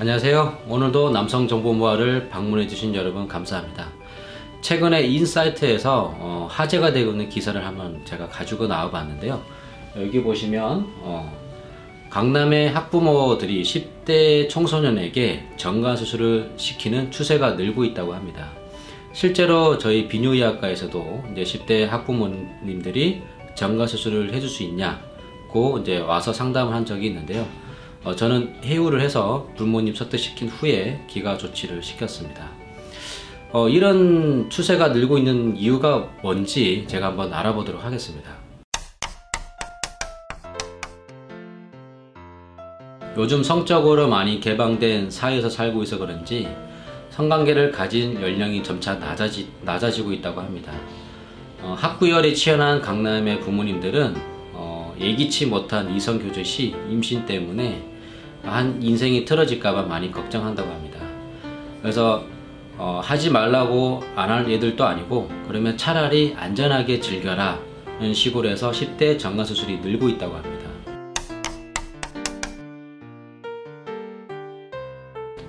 안녕하세요. 오늘도 남성정보모아를 방문해주신 여러분 감사합니다. 최근에 인사이트에서 어, 화제가 되고 있는 기사를 한번 제가 가지고 나와 봤는데요. 여기 보시면 어, 강남의 학부모들이 10대 청소년에게 정관수술을 시키는 추세가 늘고 있다고 합니다. 실제로 저희 비뇨의학과에서도 이제 10대 학부모님들이 정관수술을 해줄 수 있냐고 이제 와서 상담을 한 적이 있는데요. 어, 저는 해유를 해서 부모님 설득시킨 후에 기가 조치를 시켰습니다. 어, 이런 추세가 늘고 있는 이유가 뭔지 제가 한번 알아보도록 하겠습니다. 요즘 성적으로 많이 개방된 사회에서 살고 있어 그런지 성관계를 가진 연령이 점차 낮아지, 낮아지고 있다고 합니다. 어, 학구열이 치열한 강남의 부모님들은 어, 예기치 못한 이성 교제 시 임신 때문에 한 인생이 틀어질까봐 많이 걱정한다고 합니다. 그래서 어, 하지 말라고 안 할 애들도 아니고 그러면 차라리 안전하게 즐겨라 이런 식으로 해서 10대 정관수술이 늘고 있다고 합니다.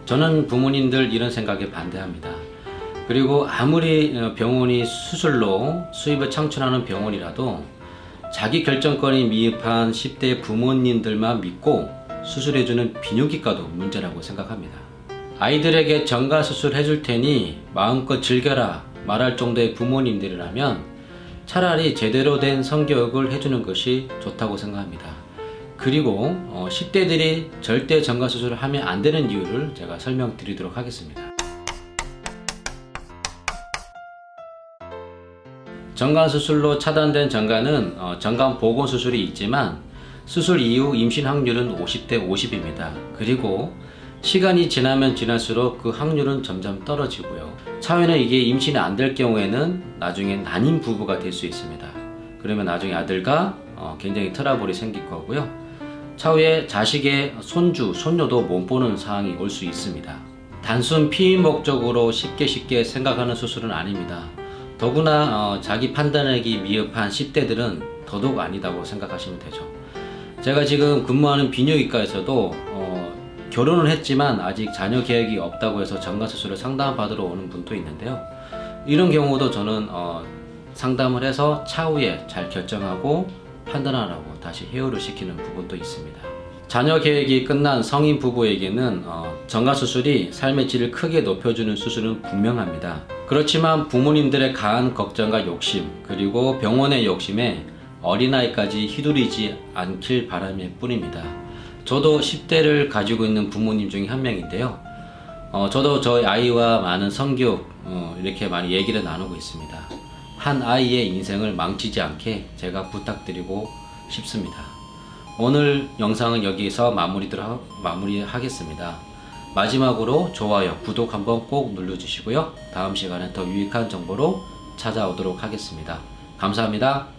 저는 부모님들 이런 생각에 반대합니다. 그리고 아무리 어, 병원이 수술로 수입을 창출하는 병원이라도 자기 결정권이 미흡한 10대 부모님들만 믿고 수술해주는 비뇨기과도 문제라고 생각합니다. 아이들에게 정가 수술 해줄 테니 마음껏 즐겨라 말할 정도의 부모님들이라면 차라리 제대로 된 성교육을 해주는 것이 좋다고 생각합니다. 그리고 어, 10대들이 절대 정가 수술을 하면 안 되는 이유를 제가 설명드리도록 하겠습니다. 정관 수술로 차단된 정관은 어, 정관 보건 수술이 있지만 수술 이후 임신 확률은 50대 50입니다. 그리고 시간이 지나면 지날수록 그 확률은 점점 떨어지고요. 차후에는 이게 임신이 안 될 경우에는 나중에 난임 부부가 될 수 있습니다. 그러면 나중에 아들과 어, 굉장히 트러블이 생길 거고요. 차후에 자식의 손주, 손녀도 못 보는 상황이 올 수 있습니다. 단순 피임 목적으로 쉽게 쉽게 생각하는 수술은 아닙니다. 더구나 어, 자기 판단하기 미흡한 10대들은 더더욱 아니다고 생각하시면 되죠. 제가 지금 근무하는 비뇨기과에서도 어, 결혼을 했지만 아직 자녀 계획이 없다고 해서 정가수술을 상담받으러 오는 분도 있는데요. 이런 경우도 저는 어, 상담을 해서 차후에 잘 결정하고 판단하라고 다시 해요를 시키는 부분도 있습니다. 자녀 계획이 끝난 성인 부부에게는 어, 정가 수술이 삶의 질을 크게 높여주는 수술은 분명합니다. 그렇지만 부모님들의 강한 걱정과 욕심 그리고 병원의 욕심에 어린아이까지 휘두르지 않길 바람일 뿐입니다. 저도 10대를 가지고 있는 부모님 중에 한 명인데요. 어, 저도 저희 아이와 많은 성교육 어, 이렇게 많이 얘기를 나누고 있습니다. 한 아이의 인생을 망치지 않게 제가 부탁드리고 싶습니다. 오늘 영상은 여기서 마무리하겠습니다. 마지막으로 좋아요, 구독 한번 꼭 눌러주시고요. 다음 시간에 더 유익한 정보로 찾아오도록 하겠습니다. 감사합니다.